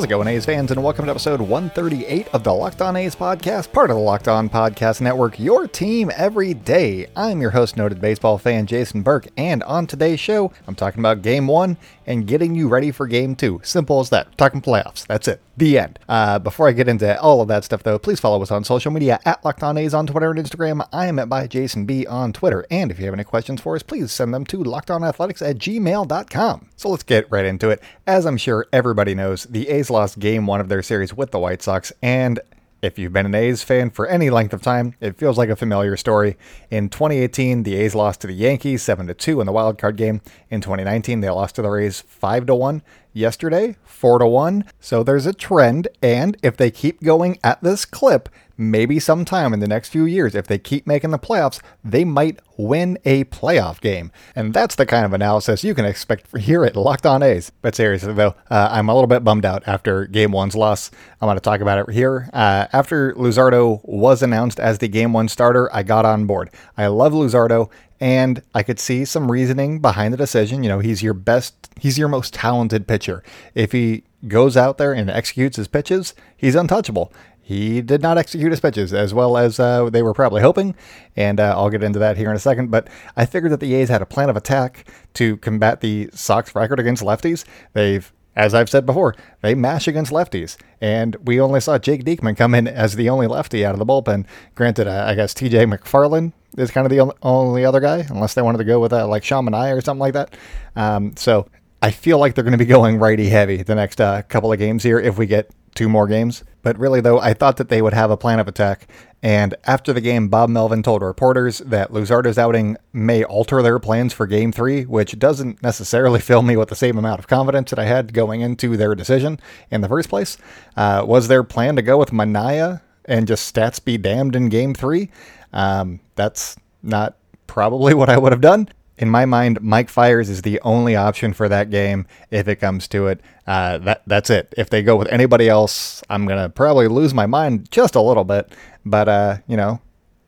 How's it going, A's fans, and welcome to episode 138 of the Locked On A's podcast, part of the Locked On Podcast Network, your team every day. I'm your host, noted baseball fan Jason Burke, and on today's show, I'm talking about Game 1 and getting you ready for Game 2. Simple as that. talking playoffs. That's it. The end. Uh, before I get into all of that stuff, though, please follow us on social media at Locked On A's on Twitter and Instagram. I am at by Jason B on Twitter. And if you have any questions for us, please send them to lockedonathletics at gmail.com. So let's get right into it. As I'm sure everybody knows, the A's lost game one of their series with the White Sox, and if you've been an A's fan for any length of time, it feels like a familiar story. In 2018, the A's lost to the Yankees 7 2 in the wild card game. In 2019, they lost to the Rays 5 1 yesterday, 4 to 1. So there's a trend, and if they keep going at this clip, maybe sometime in the next few years, if they keep making the playoffs, they might win a playoff game. And that's the kind of analysis you can expect here at Locked On A's. But seriously, though, uh, I'm a little bit bummed out after game one's loss. I'm going to talk about it here. Uh, after Luzardo was announced as the game one starter, I got on board. I love Luzardo and I could see some reasoning behind the decision. You know, he's your best, he's your most talented pitcher. If he goes out there and executes his pitches, he's untouchable. He did not execute his pitches as well as uh, they were probably hoping, and uh, I'll get into that here in a second. But I figured that the A's had a plan of attack to combat the Sox record against lefties. They've as I've said before, they mash against lefties. And we only saw Jake Diekman come in as the only lefty out of the bullpen. Granted, uh, I guess TJ McFarland is kind of the only other guy, unless they wanted to go with uh, like Sean Manaea or something like that. Um, so I feel like they're going to be going righty heavy the next uh, couple of games here if we get two more games. But really, though, I thought that they would have a plan of attack. And after the game, Bob Melvin told reporters that Luzardo's outing may alter their plans for game three, which doesn't necessarily fill me with the same amount of confidence that I had going into their decision in the first place. Uh, was their plan to go with Manaea and just stats be damned in game three? Um, that's not probably what I would have done. In my mind, Mike Fiers is the only option for that game if it comes to it. Uh, that that's it. If they go with anybody else, I'm gonna probably lose my mind just a little bit. But uh, you know,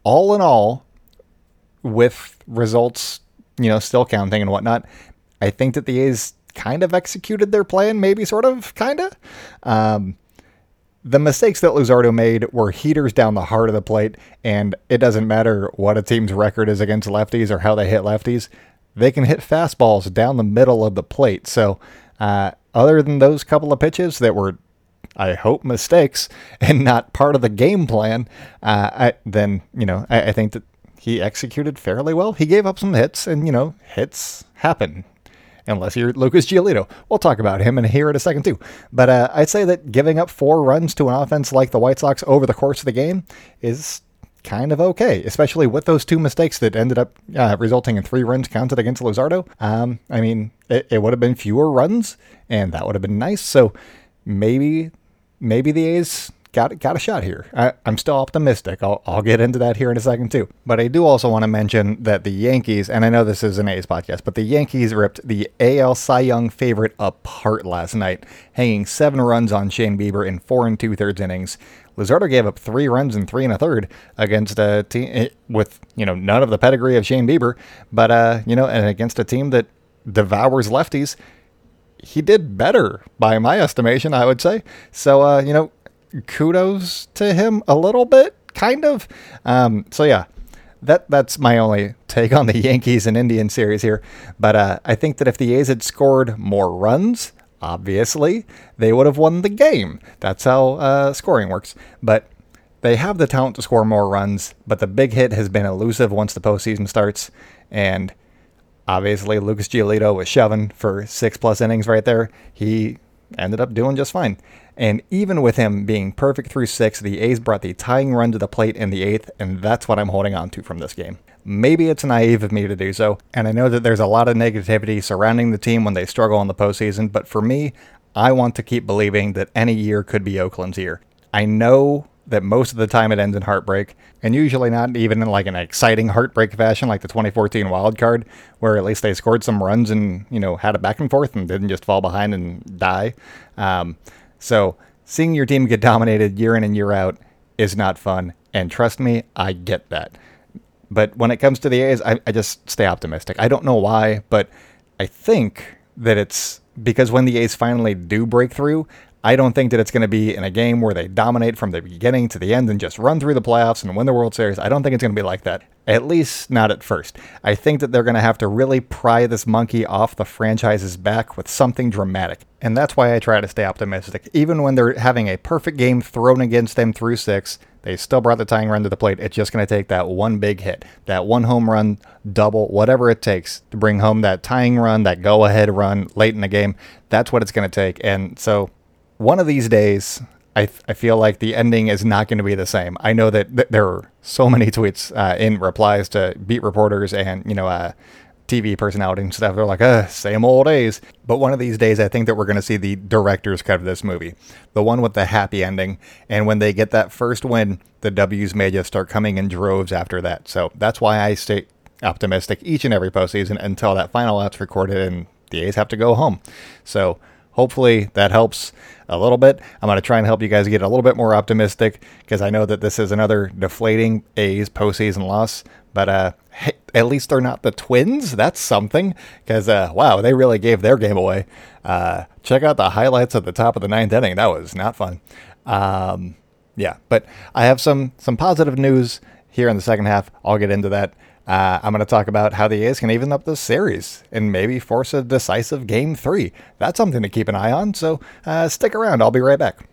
all in all, with results, you know, still counting and whatnot, I think that the A's kind of executed their plan, maybe sort of, kind of. Um, the mistakes that Luzardo made were heaters down the heart of the plate, and it doesn't matter what a team's record is against lefties or how they hit lefties, they can hit fastballs down the middle of the plate. So, uh, other than those couple of pitches that were, I hope, mistakes and not part of the game plan, uh, I, then, you know, I, I think that he executed fairly well. He gave up some hits, and, you know, hits happen unless you're Lucas Giolito. We'll talk about him and here in a second too. But uh, I'd say that giving up four runs to an offense like the White Sox over the course of the game is kind of okay, especially with those two mistakes that ended up uh, resulting in three runs counted against Luzardo. Um, I mean, it, it would have been fewer runs, and that would have been nice. So maybe, maybe the A's got got a shot here. I, am still optimistic. I'll, I'll get into that here in a second too. But I do also want to mention that the Yankees, and I know this is an A's podcast, but the Yankees ripped the AL Cy Young favorite apart last night, hanging seven runs on Shane Bieber in four and two thirds innings. Luzardo gave up three runs in three and a third against a team eh, with you know none of the pedigree of Shane Bieber, but uh, you know, and against a team that devours lefties he did better by my estimation, I would say. So, uh, you know, kudos to him a little bit, kind of. Um, so yeah, that that's my only take on the Yankees and Indian series here. But uh, I think that if the A's had scored more runs, obviously they would have won the game. That's how uh, scoring works. But they have the talent to score more runs, but the big hit has been elusive once the postseason starts. And obviously, Lucas Giolito was shoving for six plus innings right there. He ended up doing just fine. And even with him being perfect through six, the A's brought the tying run to the plate in the eighth, and that's what I'm holding on to from this game. Maybe it's naive of me to do so, and I know that there's a lot of negativity surrounding the team when they struggle in the postseason, but for me, I want to keep believing that any year could be Oakland's year. I know that most of the time it ends in heartbreak, and usually not even in like an exciting heartbreak fashion like the 2014 wild card, where at least they scored some runs and you know had it back and forth and didn't just fall behind and die. Um, so seeing your team get dominated year in and year out is not fun, and trust me, I get that. But when it comes to the A's, I, I just stay optimistic. I don't know why, but I think that it's because when the A's finally do break through, I don't think that it's going to be in a game where they dominate from the beginning to the end and just run through the playoffs and win the World Series. I don't think it's going to be like that. At least not at first. I think that they're going to have to really pry this monkey off the franchise's back with something dramatic. And that's why I try to stay optimistic. Even when they're having a perfect game thrown against them through six, they still brought the tying run to the plate. It's just going to take that one big hit, that one home run, double, whatever it takes to bring home that tying run, that go ahead run late in the game. That's what it's going to take. And so one of these days, I, I feel like the ending is not going to be the same. I know that th- there are so many tweets uh, in replies to beat reporters and, you know, uh, TV personality and stuff. They're like, uh, same old days. But one of these days, I think that we're going to see the director's cut of this movie, the one with the happy ending. And when they get that first win, the W's may just start coming in droves after that. So that's why I stay optimistic each and every postseason until that final out's recorded and the A's have to go home. So hopefully that helps a little bit. I'm going to try and help you guys get a little bit more optimistic because I know that this is another deflating A's postseason loss. But uh, hey, at least they're not the Twins. That's something because uh, wow, they really gave their game away. Uh, check out the highlights at the top of the ninth inning. That was not fun. Um, yeah, but I have some some positive news here in the second half. I'll get into that. Uh, I'm going to talk about how the A's can even up the series and maybe force a decisive game three. That's something to keep an eye on, so uh, stick around. I'll be right back.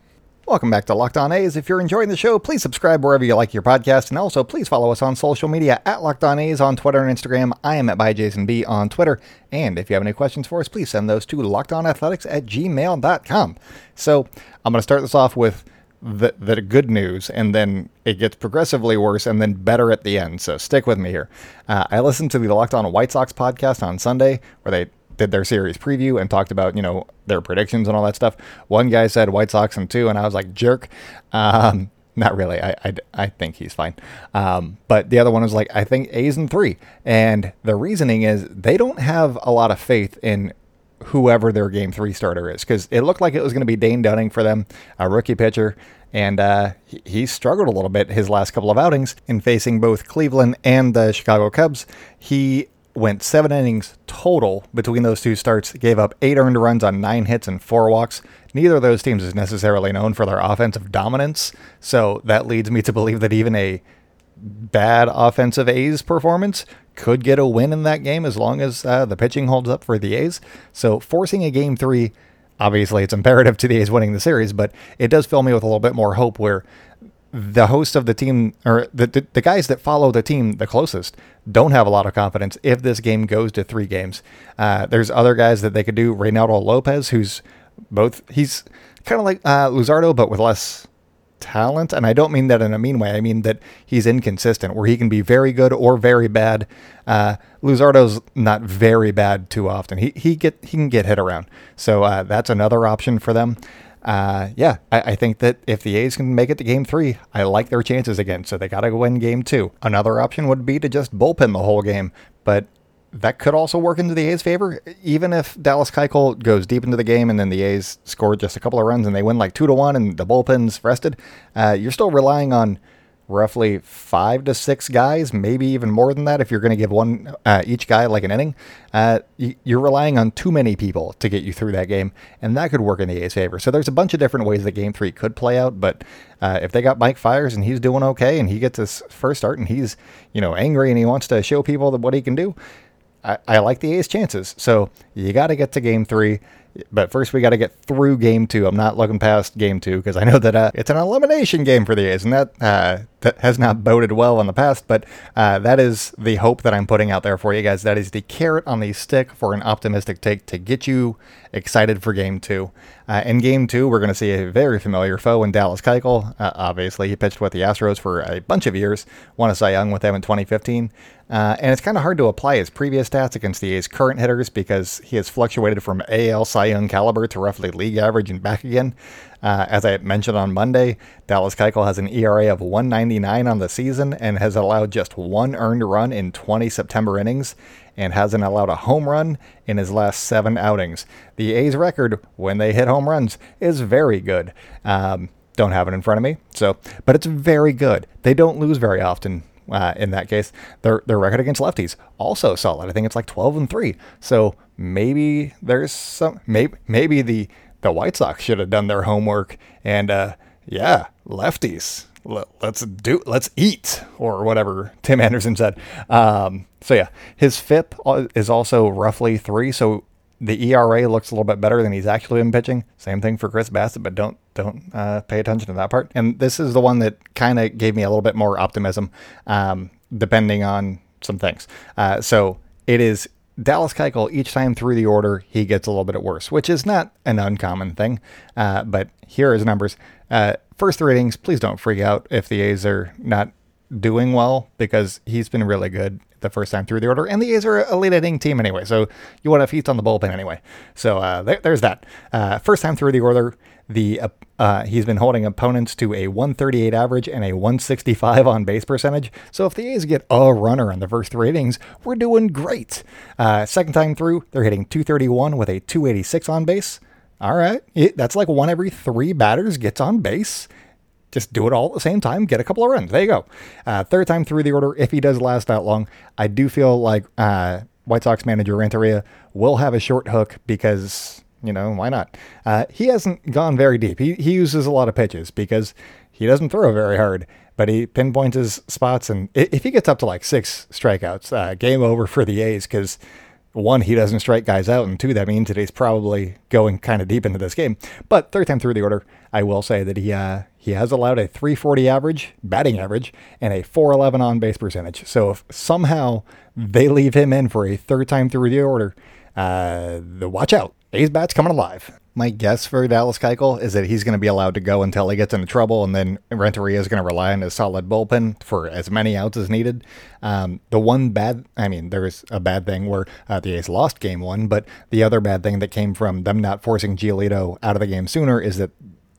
Welcome back to Locked On A's. If you're enjoying the show, please subscribe wherever you like your podcast, and also please follow us on social media at Locked On A's on Twitter and Instagram. I am at byjasonb on Twitter, and if you have any questions for us, please send those to lockedonathletics at gmail.com. So I'm going to start this off with the, the good news, and then it gets progressively worse and then better at the end. So stick with me here. Uh, I listened to the Locked On White Sox podcast on Sunday where they did their series preview and talked about you know their predictions and all that stuff. One guy said White Sox and two, and I was like jerk. Um, not really. I, I, I think he's fine. Um, but the other one was like, I think A's and three. And the reasoning is they don't have a lot of faith in whoever their game three starter is because it looked like it was going to be Dane Dunning for them, a rookie pitcher. And uh, he, he struggled a little bit his last couple of outings in facing both Cleveland and the Chicago Cubs. He went seven innings total between those two starts, gave up eight earned runs on nine hits and four walks. Neither of those teams is necessarily known for their offensive dominance, so that leads me to believe that even a bad offensive A's performance could get a win in that game as long as uh, the pitching holds up for the A's. So forcing a game three, obviously it's imperative to the A's winning the series, but it does fill me with a little bit more hope where the host of the team or the, the, the guys that follow the team the closest don't have a lot of confidence if this game goes to three games. Uh, there's other guys that they could do. Reynaldo Lopez, who's both he's kind of like uh, Luzardo, but with less talent. And I don't mean that in a mean way. I mean that he's inconsistent, where he can be very good or very bad. Uh, Luzardo's not very bad too often. He he get he can get hit around. So uh, that's another option for them. Uh, yeah, I, I, think that if the A's can make it to game three, I like their chances again. So they got to win game two. Another option would be to just bullpen the whole game. But that could also work into the A's favor. Even if Dallas Keuchel goes deep into the game and then the A's score just a couple of runs and they win like two to one and the bullpen's rested, uh, you're still relying on roughly five to six guys, maybe even more than that if you're going to give one uh, each guy like an inning. Uh, you're relying on too many people to get you through that game, and that could work in the A's favor. So there's a bunch of different ways that Game Three could play out, but uh, if they got Mike Fiers and he's doing okay and he gets his first start and he's you know angry and he wants to show people what he can do. I, I like the A's chances. So you got to get to game three. But first, we got to get through game two. I'm not looking past game two because I know that uh, it's an elimination game for the A's, and that uh, that has not boded well in the past. But uh, that is the hope that I'm putting out there for you guys. That is the carrot on the stick for an optimistic take to get you excited for game two. Uh, in game two, we're going to see a very familiar foe in Dallas Keuchel. Uh, obviously, he pitched with the Astros for a bunch of years, won a Cy Young with them in 2015. Uh, and it's kind of hard to apply his previous stats against the A's current hitters because he has fluctuated from AL Cy Young caliber to roughly league average and back again. Uh, as I mentioned on Monday, Dallas Keuchel has an ERA of 199 on the season and has allowed just one earned run in 20 September innings and hasn't allowed a home run in his last seven outings. The A's record when they hit home runs is very good. Um, don't have it in front of me, so but it's very good. They don't lose very often. Uh, in that case, their their record against lefties also solid. I think it's like 12 and three. So maybe there's some maybe maybe the the White Sox should have done their homework and uh, yeah, lefties. Let's do let's eat or whatever Tim Anderson said. Um, so yeah, his FIP uh, is also roughly three. So the ERA looks a little bit better than he's actually been pitching. Same thing for Chris Bassitt, but don't don't uh, pay attention to that part. And this is the one that kind of gave me a little bit more optimism, um, depending on some things. Uh, so it is Dallas Keuchel. Each time through the order, he gets a little bit worse, which is not an uncommon thing. Uh, but here are his numbers. Uh, first ratings, please don't freak out if the A's are not doing well because he's been really good the first time through the order, and the A's are a lead hitting team anyway, so you want to feast on the bullpen anyway. So uh, there, there's that. Uh, first time through the order, the uh, uh he's been holding opponents to a 138 average and a 165 on base percentage. So if the A's get a runner in the first three innings, we're doing great. Uh, second time through, they're hitting 231 with a 286 on base. All right, it, that's like one every three batters gets on base just do it all at the same time, get a couple of runs. There you go. Uh, third time through the order, if he does last that long, I do feel like uh, White Sox manager Renteria will have a short hook because, you know, why not? Uh, he hasn't gone very deep. He, he uses a lot of pitches because he doesn't throw very hard, but he pinpoints his spots. And if he gets up to like six strikeouts, uh, game over for the A's because one, he doesn't strike guys out, and two, that means that he's probably going kind of deep into this game. But third time through the order, I will say that he uh, he has allowed a 340 average, batting average, and a 411 on base percentage. So if somehow they leave him in for a third time through the order, uh, the watch out. A's bat's coming alive. My guess for Dallas Keuchel is that he's going to be allowed to go until he gets into trouble, and then Renteria is going to rely on his solid bullpen for as many outs as needed. Um, the one bad, I mean, there's a bad thing where uh, the A's lost game one, but the other bad thing that came from them not forcing Giolito out of the game sooner is that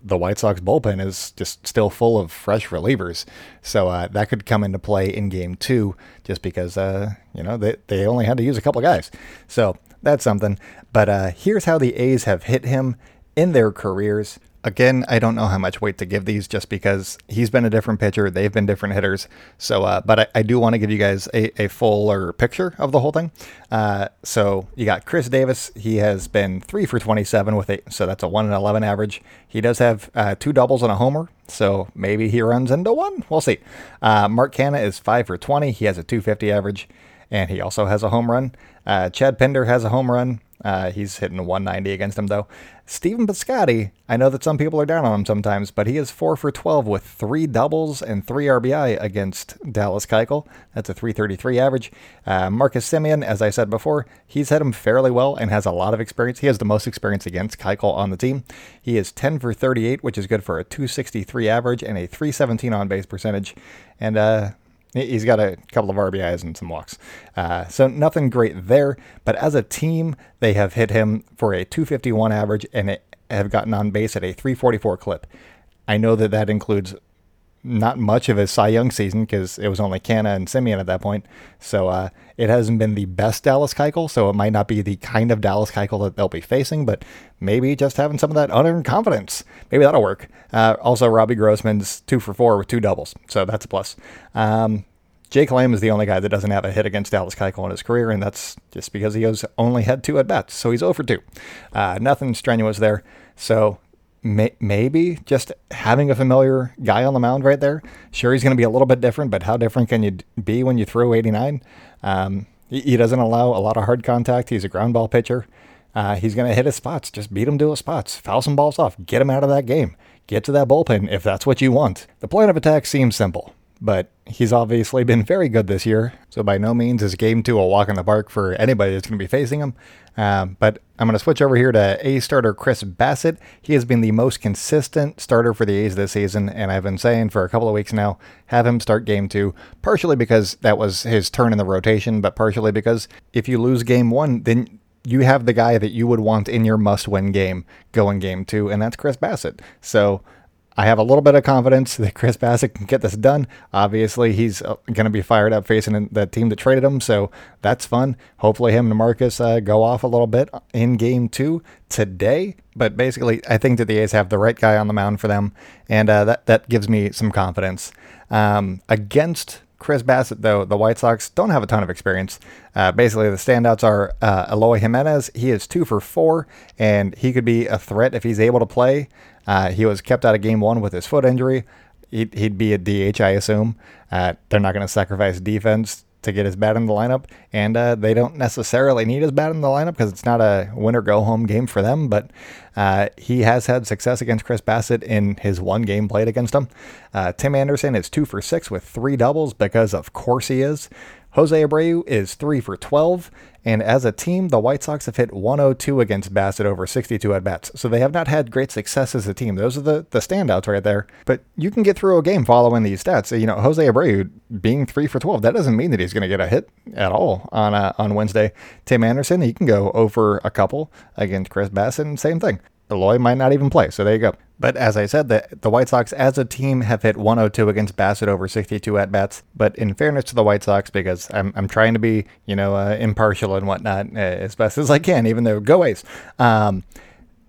the White Sox bullpen is just still full of fresh relievers. So uh, that could come into play in game two just because, uh, you know, they, they only had to use a couple guys. So that's something. But uh, here's how the A's have hit him in their careers. Again, I don't know how much weight to give these just because he's been a different pitcher. They've been different hitters. So, uh, but I, I, do want to give you guys a, a fuller picture of the whole thing. Uh, so you got Khris Davis. He has been three for 27 with a, so that's a one and 11 average. He does have uh, two doubles and a homer. So maybe he runs into one. We'll see. Uh, Mark Canha is five for 20. He has a 250 average and he also has a home run. Uh, Chad Pinder has a home run. Uh, he's hitting 190 against him, though. Stephen Piscotty, I know that some people are down on him sometimes, but he is 4 for 12 with three doubles and three RBI against Dallas Keuchel. That's a 333 average. Uh, Marcus Semien, as I said before, he's hit him fairly well and has a lot of experience. He has the most experience against Keuchel on the team. He is 10 for 38, which is good for a 263 average and a 317 on base percentage. And uh, He's got a couple of RBIs and some walks. Uh, so nothing great there. But as a team, they have hit him for a 251 average and have gotten on base at a 344 clip. I know that that includes not much of his Cy Young season because it was only Canha and Semien at that point. So uh, it hasn't been the best Dallas Keuchel, so it might not be the kind of Dallas Keuchel that they'll be facing, but maybe just having some of that unearned confidence. Maybe that'll work. Uh, also, Robbie Grossman's two for four with two doubles, so that's a plus. Um, Jake Lamb is the only guy that doesn't have a hit against Dallas Keuchel in his career, and that's just because he has only had two at bats, so he's over 2. Uh, nothing strenuous there. So may- maybe just having a familiar guy on the mound right there. Sure, he's going to be a little bit different, but how different can you be when you throw 89? Um, he, he, doesn't allow a lot of hard contact. He's a ground ball pitcher. Uh, he's going to hit his spots. Just beat him to his spots. Foul some balls off. Get him out of that game. Get to that bullpen if that's what you want. The plan of attack seems simple but he's obviously been very good this year. So by no means is game two a walk in the park for anybody that's going to be facing him. Um, but I'm going to switch over here to A starter Chris Bassitt. He has been the most consistent starter for the A's this season, and I've been saying for a couple of weeks now, have him start game two, partially because that was his turn in the rotation, but partially because if you lose game one, then you have the guy that you would want in your must-win game going game two, and that's Chris Bassitt. So I have a little bit of confidence that Chris Bassitt can get this done. Obviously, he's uh, going to be fired up facing the team that traded him, so that's fun. Hopefully, him and Marcus uh, go off a little bit in game two today. But basically, I think that the A's have the right guy on the mound for them, and uh, that that gives me some confidence. Um, against Chris Bassitt, though, the White Sox don't have a ton of experience. Uh, basically, the standouts are uh, Eloy Jimenez. He is two for four, and he could be a threat if he's able to play. Uh, he was kept out of game one with his foot injury. He'd, he'd be a DH, I assume. Uh, they're not going to sacrifice defense to get his bat in the lineup, and uh, they don't necessarily need his bat in the lineup because it's not a win or go home game for them. But uh, he has had success against Chris Bassitt in his one game played against him. Uh, Tim Anderson is two for six with three doubles because, of course, he is. Jose Abreu is 3 for 12, and as a team, the White Sox have hit 102 against Bassitt over 62 at bats. So they have not had great success as a team. Those are the, the standouts right there. But you can get through a game following these stats. You know, Jose Abreu being 3 for 12, that doesn't mean that he's going to get a hit at all on uh, on Wednesday. Tim Anderson, he can go over a couple against Chris Bassitt, same thing. Eloy might not even play. So there you go. But as I said, the, the White Sox as a team have hit 102 against Bassitt over 62 at bats. But in fairness to the White Sox, because I'm, I'm trying to be, you know, uh, impartial and whatnot uh, as best as I can, even though go A's. Um,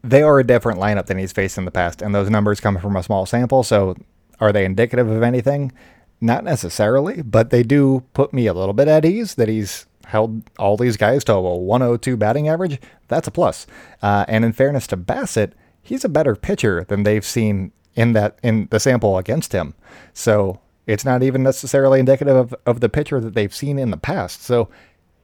they are a different lineup than he's faced in the past, and those numbers come from a small sample. So are they indicative of anything? Not necessarily, but they do put me a little bit at ease that he's held all these guys to a 102 batting average, that's a plus. Uh, and in fairness to Bassitt, he's a better pitcher than they've seen in that in the sample against him. So it's not even necessarily indicative of, of the pitcher that they've seen in the past. So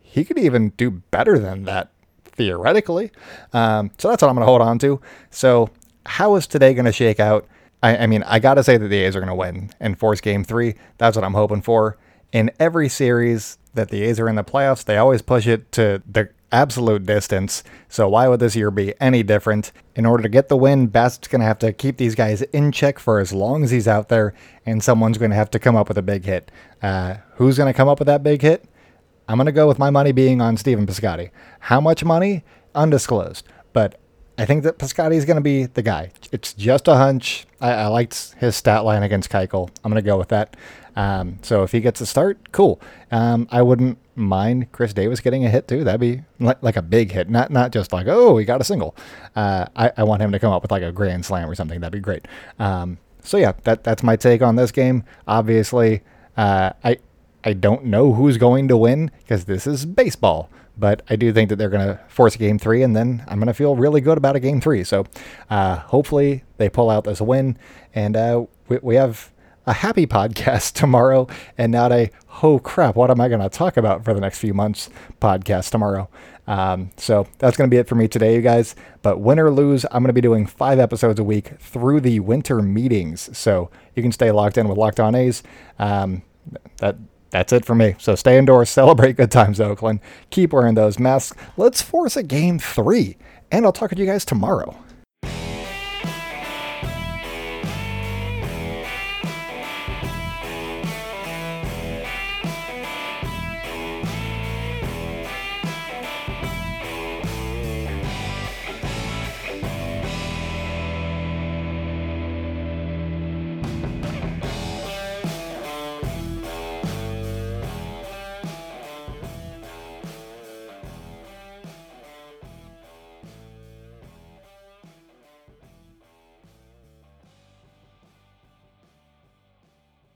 he could even do better than that theoretically. Um, so that's what I'm going to hold on to. So how is today going to shake out? I, I mean, I got to say that the A's are going to win and force game three. That's what I'm hoping for. In every series, that the A's are in the playoffs. They always push it to the absolute distance. So why would this year be any different? In order to get the win, Bassitt's going to have to keep these guys in check for as long as he's out there, and someone's going to have to come up with a big hit. Uh, who's going to come up with that big hit? I'm going to go with my money being on Stephen Piscotty. How much money? Undisclosed. But I think that Piscotty is going to be the guy. It's just a hunch. I, I liked his stat line against Keuchel. I'm going to go with that. Um, so if he gets a start, cool. Um, I wouldn't mind Khris Davis getting a hit too. That'd be like, like a big hit, not not just like oh he got a single. Uh, I, I want him to come up with like a grand slam or something. That'd be great. Um, so yeah, that that's my take on this game. Obviously, uh, I I don't know who's going to win because this is baseball. But I do think that they're going to force a game three, and then I'm going to feel really good about a game three. So uh, hopefully they pull out this win, and uh, we, we have a happy podcast tomorrow and not a, oh crap, what am I going to talk about for the next few months podcast tomorrow. Um, so that's going to be it for me today, you guys. But win or lose, I'm going to be doing five episodes a week through the winter meetings. So you can stay locked in with Locked On A's. Um, that that's it for me. So stay indoors, celebrate good times, Oakland. Keep wearing those masks. Let's force a game three. And I'll talk to you guys tomorrow.